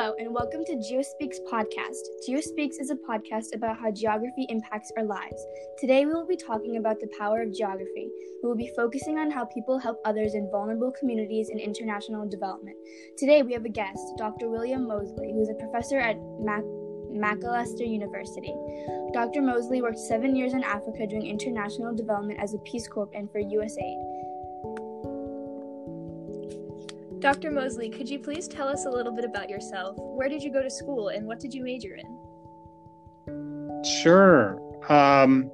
Hello, and welcome to GeoSpeaks podcast. GeoSpeaks is a podcast about how geography impacts our lives. Today, we will be talking about the power of geography. We will be focusing on how people help others in vulnerable communities in international development. Today, we have a guest, Dr. William Moseley, who is a professor at Mac- Macalester University. Dr. Moseley worked seven years in Africa doing international development as a Peace Corps and for USAID. Dr. Moseley, could you please tell us a little bit about yourself? Where did you go to school and what did you major in? Sure. Um,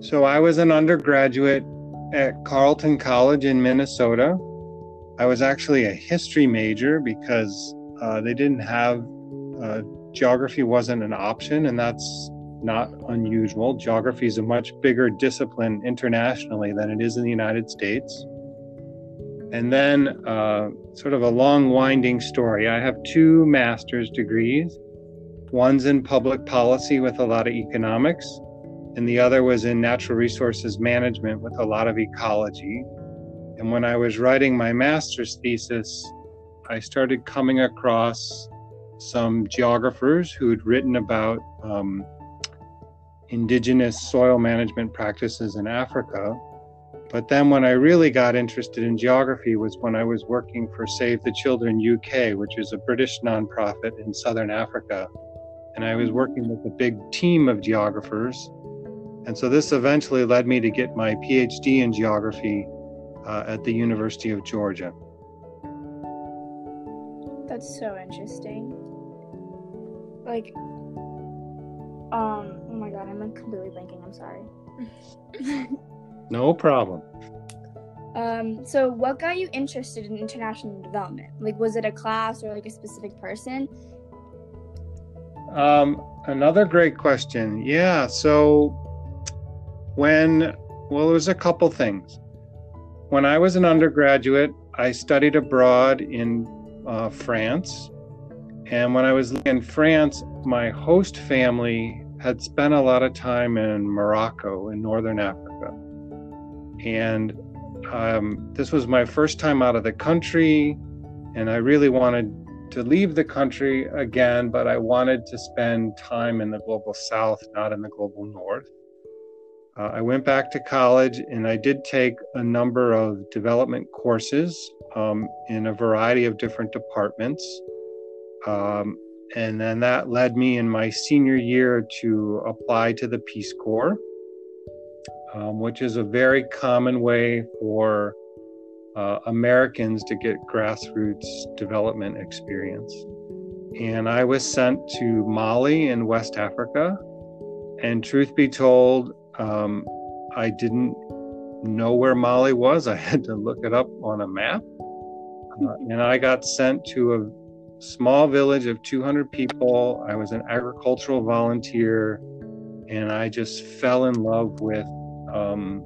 so I was an undergraduate at Carleton College in Minnesota. I was actually a history major because uh, they didn't have uh, geography wasn't an option, and that's not unusual. Geography is a much bigger discipline internationally than it is in the United States. And then, uh, sort of a long, winding story. I have two master's degrees. One's in public policy with a lot of economics, and the other was in natural resources management with a lot of ecology. And when I was writing my master's thesis, I started coming across some geographers who had written about um, indigenous soil management practices in Africa but then when I really got interested in geography was when I was working for Save the Children UK, which is a British nonprofit in Southern Africa. And I was working with a big team of geographers. And so this eventually led me to get my PhD in geography uh, at the University of Georgia. That's so interesting. Like, um, oh my god, I'm completely blanking. I'm sorry. No problem. Um, so what got you interested in international development? Like, was it a class or like a specific person? Um, another great question. Yeah. So when, well, it was a couple things. When I was an undergraduate, I studied abroad in uh, France. And when I was in France, my host family had spent a lot of time in Morocco in northern Africa. And um, this was my first time out of the country, and I really wanted to leave the country again, but I wanted to spend time in the global south, not in the global north. Uh, I went back to college and I did take a number of development courses um, in a variety of different departments. Um, and then that led me in my senior year to apply to the Peace Corps um, which is a very common way for uh, Americans to get grassroots development experience. And I was sent to Mali in West Africa. And truth be told, um, I didn't know where Mali was. I had to look it up on a map. Uh, and I got sent to a small village of 200 people. I was an agricultural volunteer, and I just fell in love with um,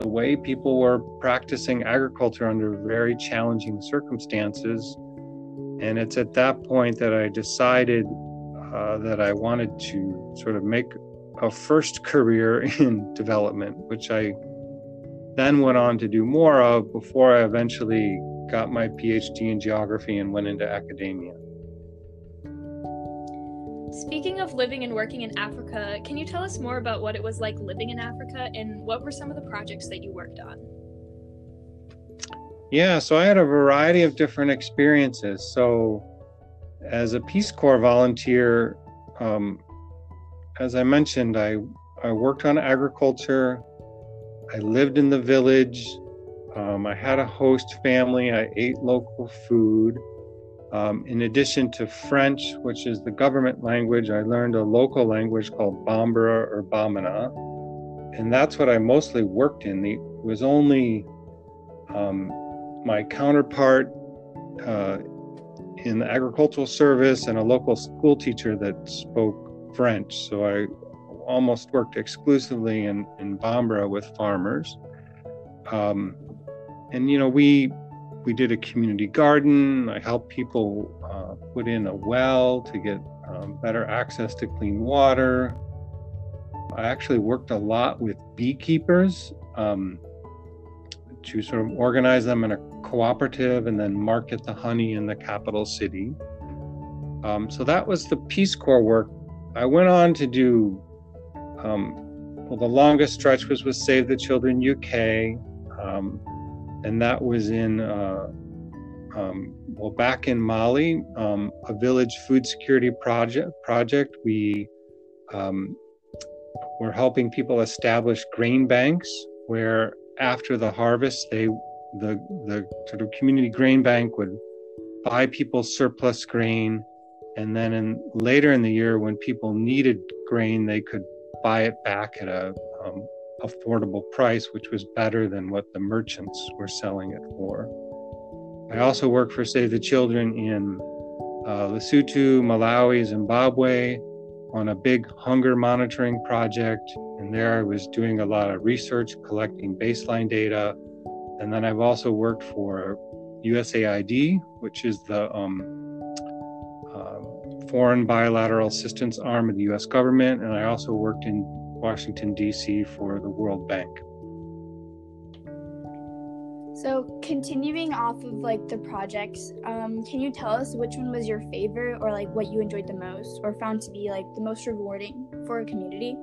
the way people were practicing agriculture under very challenging circumstances. And it's at that point that I decided uh, that I wanted to sort of make a first career in development, which I then went on to do more of before I eventually got my PhD in geography and went into academia. Speaking of living and working in Africa, can you tell us more about what it was like living in Africa and what were some of the projects that you worked on? Yeah, so I had a variety of different experiences. So, as a Peace Corps volunteer, um, as I mentioned, I, I worked on agriculture, I lived in the village, um, I had a host family, I ate local food. Um, in addition to French, which is the government language, I learned a local language called Bambara or Bamana. And that's what I mostly worked in. It was only um, my counterpart uh, in the agricultural service and a local school teacher that spoke French. So I almost worked exclusively in, in Bambara with farmers. Um, and, you know, we we did a community garden. I helped people uh, put in a well to get um, better access to clean water. I actually worked a lot with beekeepers um, to sort of organize them in a cooperative and then market the honey in the capital city. Um, so that was the Peace Corps work. I went on to do, um, well, the longest stretch was with Save the Children UK, um, and that was in, uh, um, well, back in Mali, um, a village food security project. Project we um, were helping people establish grain banks where after the harvest they the the sort of community grain bank would buy people surplus grain and then in later in the year when people needed grain they could buy it back at a um, affordable price which was better than what the merchants were selling it for. I also worked for save the children in uh, lesotho malawi zimbabwe on a big hunger monitoring project. And there i was doing a lot of research collecting baseline data. And then I've also worked for USAID, which is the um, uh, foreign bilateral assistance arm of the US government. And I also worked in Washington, D.C. for the World Bank. So, continuing off of like the projects, um, can you tell us which one was your favorite or like what you enjoyed the most or found to be like the most rewarding for a community?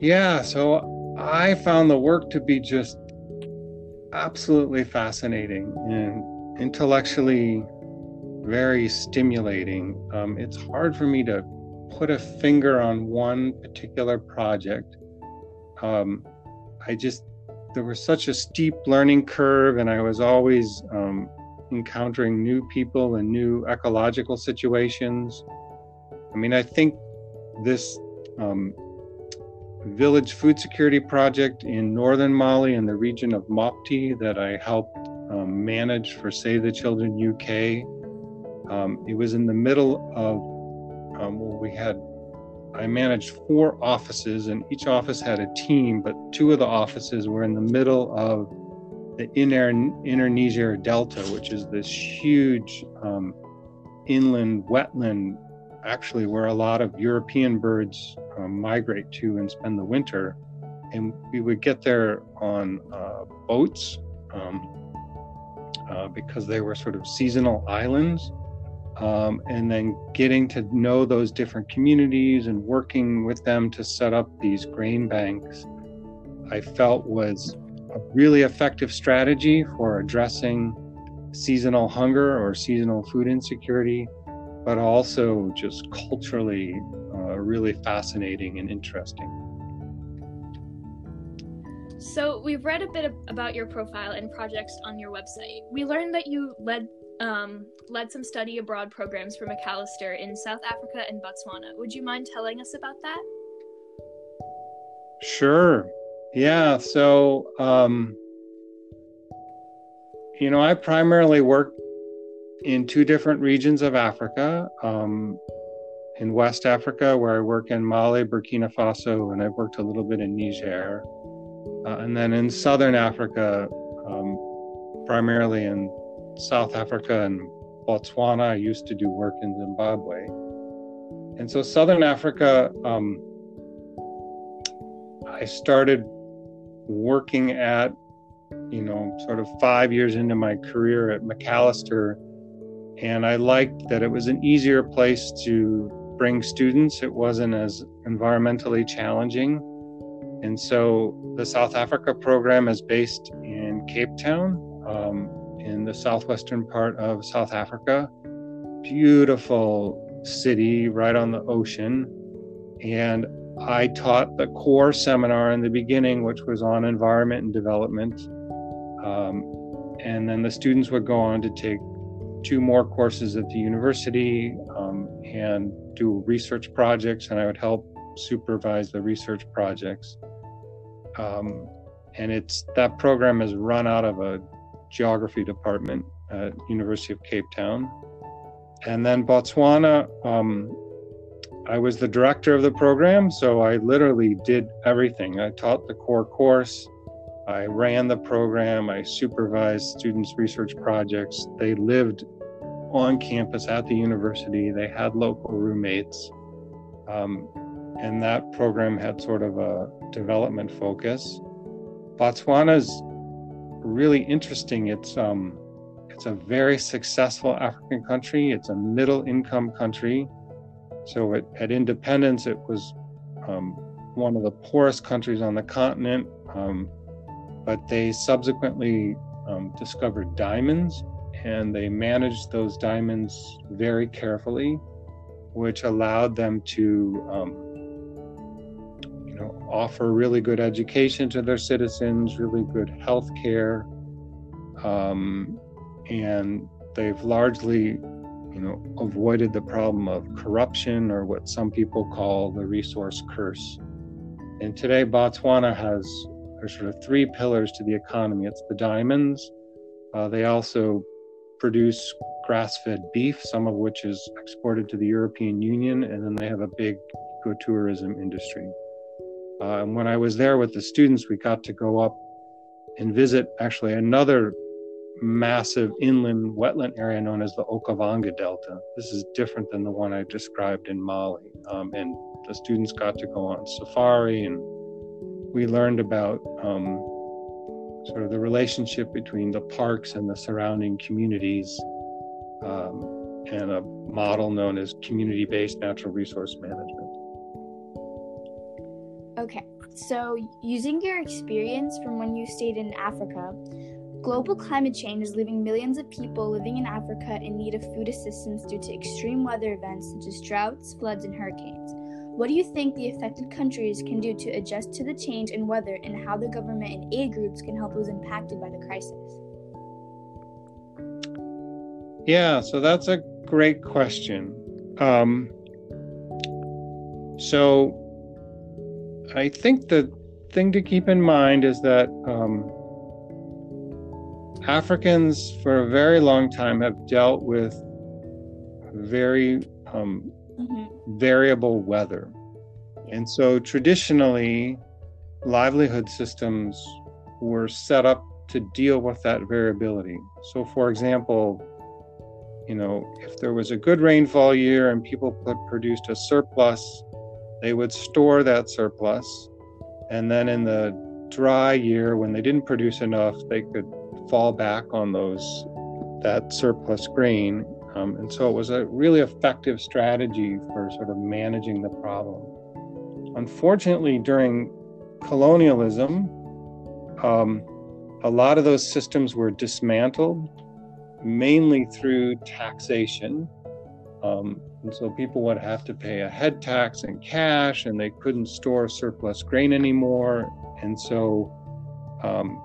Yeah, so I found the work to be just absolutely fascinating and intellectually very stimulating. Um, it's hard for me to put a finger on one particular project. Um, I just, there was such a steep learning curve, and I was always um, encountering new people and new ecological situations. I mean, I think this um, village food security project in northern Mali in the region of Mopti that I helped um, manage for Save the Children UK. Um, it was in the middle of, um, well, we had, I managed four offices, and each office had a team, but two of the offices were in the middle of the Inner, Inner Niger Delta, which is this huge um, inland wetland, actually, where a lot of European birds um, migrate to and spend the winter. And we would get there on uh, boats um, uh, because they were sort of seasonal islands. Um, and then getting to know those different communities and working with them to set up these grain banks, I felt was a really effective strategy for addressing seasonal hunger or seasonal food insecurity, but also just culturally uh, really fascinating and interesting. So, we've read a bit about your profile and projects on your website. We learned that you led um, led some study abroad programs for Macalester in South Africa and Botswana. Would you mind telling us about that? Sure. Yeah. So, um, you know, I primarily work in two different regions of Africa. Um, in West Africa, where I work in Mali, Burkina Faso, and I've worked a little bit in Niger. Uh, and then in Southern Africa, um, primarily in South Africa and Botswana, I used to do work in Zimbabwe. And so, Southern Africa, um, I started working at, you know, sort of five years into my career at Macalester. And I liked that it was an easier place to bring students. It wasn't as environmentally challenging. And so the South Africa program is based in Cape Town, um, in the southwestern part of South Africa. Beautiful city right on the ocean. And I taught the core seminar in the beginning, which was on environment and development. Um, and then the students would go on to take two more courses at the university um, and do research projects, and I would help supervise the research projects. Um, and it's that program is run out of a geography department at University of Cape Town. And then Botswana, um, I was the director of the program, so I literally did everything. I taught the core course, I ran the program, I supervised students' research projects. They lived on campus at the university. They had local roommates. Um, and that program had sort of a development focus. Botswana is really interesting. It's um, it's a very successful African country. It's a middle income country. So it, at independence, it was um, one of the poorest countries on the continent. Um, but they subsequently um, discovered diamonds and they managed those diamonds very carefully, which allowed them to, um, offer really good education to their citizens, really good health care, um, and they've largely, you know, avoided the problem of corruption or what some people call the resource curse. And today, Botswana has sort of three pillars to the economy. It's the diamonds. Uh, they also produce grass-fed beef, some of which is exported to the European Union, and then they have a big ecotourism industry. Uh, and when I was there with the students, we got to go up and visit actually another massive inland wetland area known as the Okavango Delta. This is different than the one I described in Mali. Um, and the students got to go on safari and we learned about um, sort of the relationship between the parks and the surrounding communities um, and a model known as community based natural resource management. Okay, so using your experience from when you stayed in Africa, global climate change is leaving millions of people living in Africa in need of food assistance due to extreme weather events such as droughts, floods, and hurricanes. What do you think the affected countries can do to adjust to the change in weather and how the government and aid groups can help those impacted by the crisis? Yeah, so that's a great question. Um, so I think the thing to keep in mind is that um, Africans, for a very long time, have dealt with very um, mm-hmm. variable weather. And so traditionally, livelihood systems were set up to deal with that variability. So, for example, you know, if there was a good rainfall year and people produced a surplus, they would store that surplus. And then in the dry year, when they didn't produce enough, they could fall back on those that surplus grain um, and so it was a really effective strategy for sort of managing the problem. Unfortunately, during colonialism, um, a lot of those systems were dismantled, mainly through taxation. Um, and so people would have to pay a head tax in cash, and they couldn't store surplus grain anymore. And so um,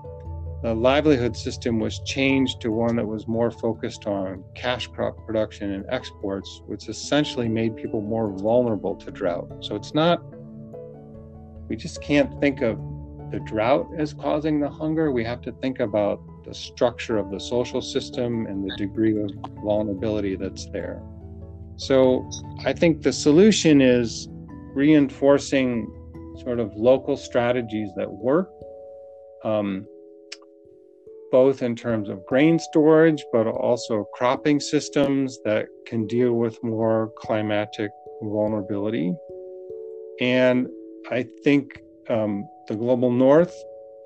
the livelihood system was changed to one that was more focused on cash crop production and exports, which essentially made people more vulnerable to drought. So it's not, we just can't think of the drought as causing the hunger. We have to think about the structure of the social system and the degree of vulnerability that's there. So I think the solution is reinforcing sort of local strategies that work. Um, both in terms of grain storage, but also cropping systems that can deal with more climatic vulnerability. And I think um, the global north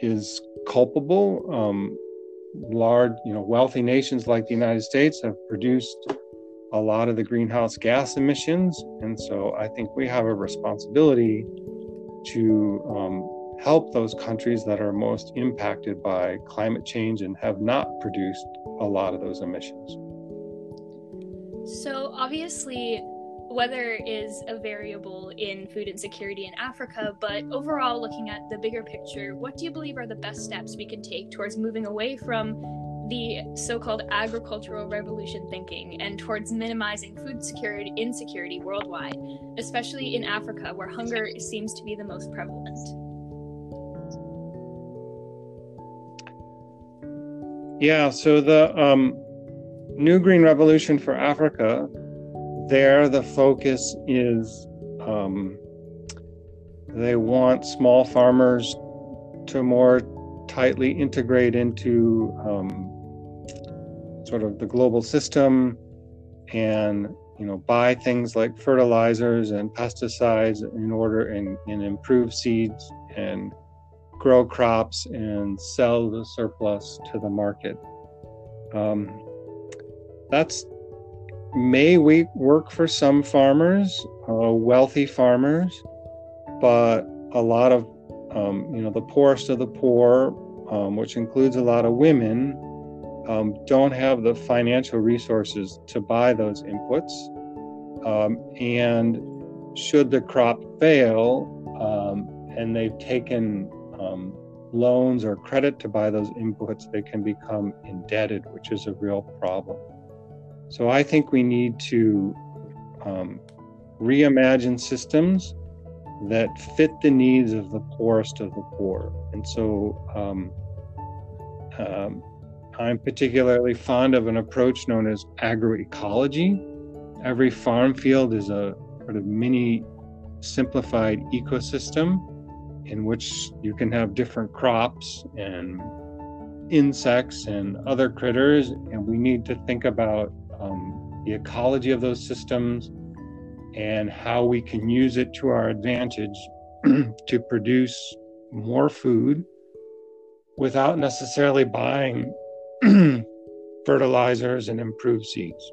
is culpable. Um, large, you know, wealthy nations like the United States have produced a lot of the greenhouse gas emissions, and so I think we have a responsibility to um, help those countries that are most impacted by climate change and have not produced a lot of those emissions. So, obviously, weather is a variable in food insecurity in Africa, but overall, looking at the bigger picture, what do you believe are the best steps we can take towards moving away from the so-called agricultural revolution thinking and towards minimizing food security insecurity worldwide, especially in Africa where hunger seems to be the most prevalent? Yeah, so the um, New Green Revolution for Africa, there the focus is um, they want small farmers to more tightly integrate into um, sort of the global system and you know buy things like fertilizers and pesticides in order and, and improve seeds and grow crops and sell the surplus to the market. Um, that's may we work for some farmers, uh, wealthy farmers, but a lot of um, you know the poorest of the poor, um, which includes a lot of women, um, don't have the financial resources to buy those inputs. Um, and should the crop fail, um, and they've taken um, loans or credit to buy those inputs, they can become indebted, which is a real problem. So I think we need to um, reimagine systems that fit the needs of the poorest of the poor. And so um, um, I'm particularly fond of an approach known as agroecology. Every farm field is a sort of mini simplified ecosystem in which you can have different crops and insects and other critters. And we need to think about um, the ecology of those systems and how we can use it to our advantage to produce more food without necessarily buying fertilizers and improved seeds.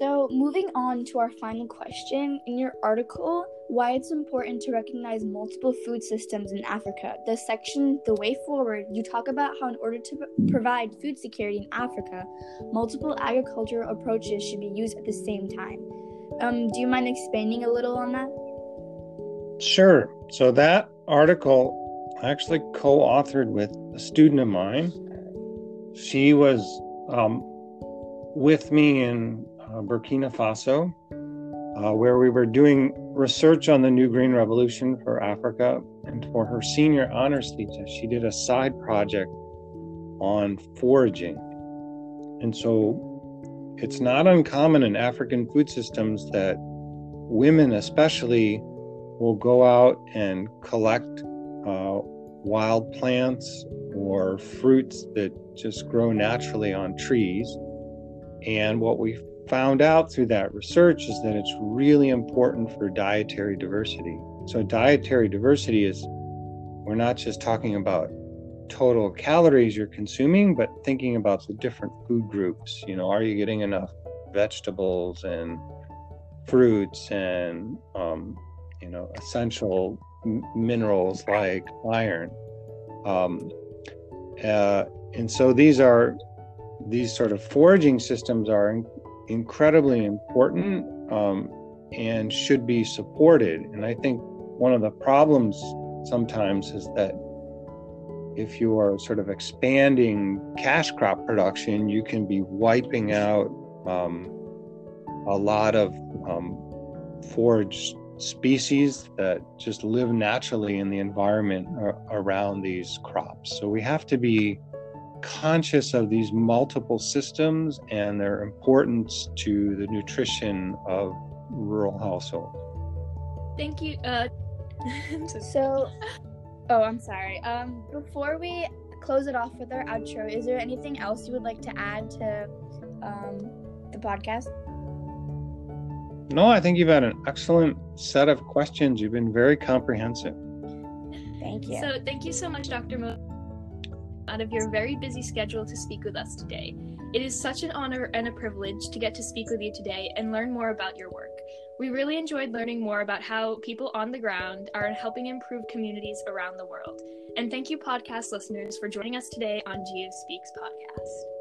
So, moving on to our final question, in your article, Why It's Important to Recognize Multiple Food Systems in Africa, the section The Way Forward, you talk about how, in order to provide food security in Africa, multiple agricultural approaches should be used at the same time. Um, do you mind expanding a little on that? Sure. So, that article actually co authored with a student of mine. She was um, with me in uh, Burkina Faso, uh, where we were doing research on the New Green Revolution for Africa. And for her senior honors thesis, she did a side project on foraging. And so it's not uncommon in African food systems that women, especially, will go out and collect uh, wild plants or fruits that just grow naturally on trees. And what we found out through that research is that it's really important for dietary diversity. So, dietary diversity is we're not just talking about total calories you're consuming, but thinking about the different food groups. You know, are you getting enough vegetables and fruits and, um, you know, essential minerals like iron? Um, uh, and so these are these sort of foraging systems are in, incredibly important um, and should be supported. And I think one of the problems sometimes is that if you are sort of expanding cash crop production, you can be wiping out um, a lot of um, forage species that just live naturally in the environment around these crops. So we have to be conscious of these multiple systems and their importance to the nutrition of rural households. Thank you. Uh, so, oh, I'm sorry. Um, before we close it off with our outro, is there anything else you would like to add to um, the podcast? No, I think you've had an excellent set of questions. You've been very comprehensive. Thank you. So, thank you so much, Dr. Mo out of your very busy schedule to speak with us today. It is such an honor and a privilege to get to speak with you today and learn more about your work. We really enjoyed learning more about how people on the ground are helping improve communities around the world. And thank you, podcast listeners, for joining us today on Geo Speaks podcast.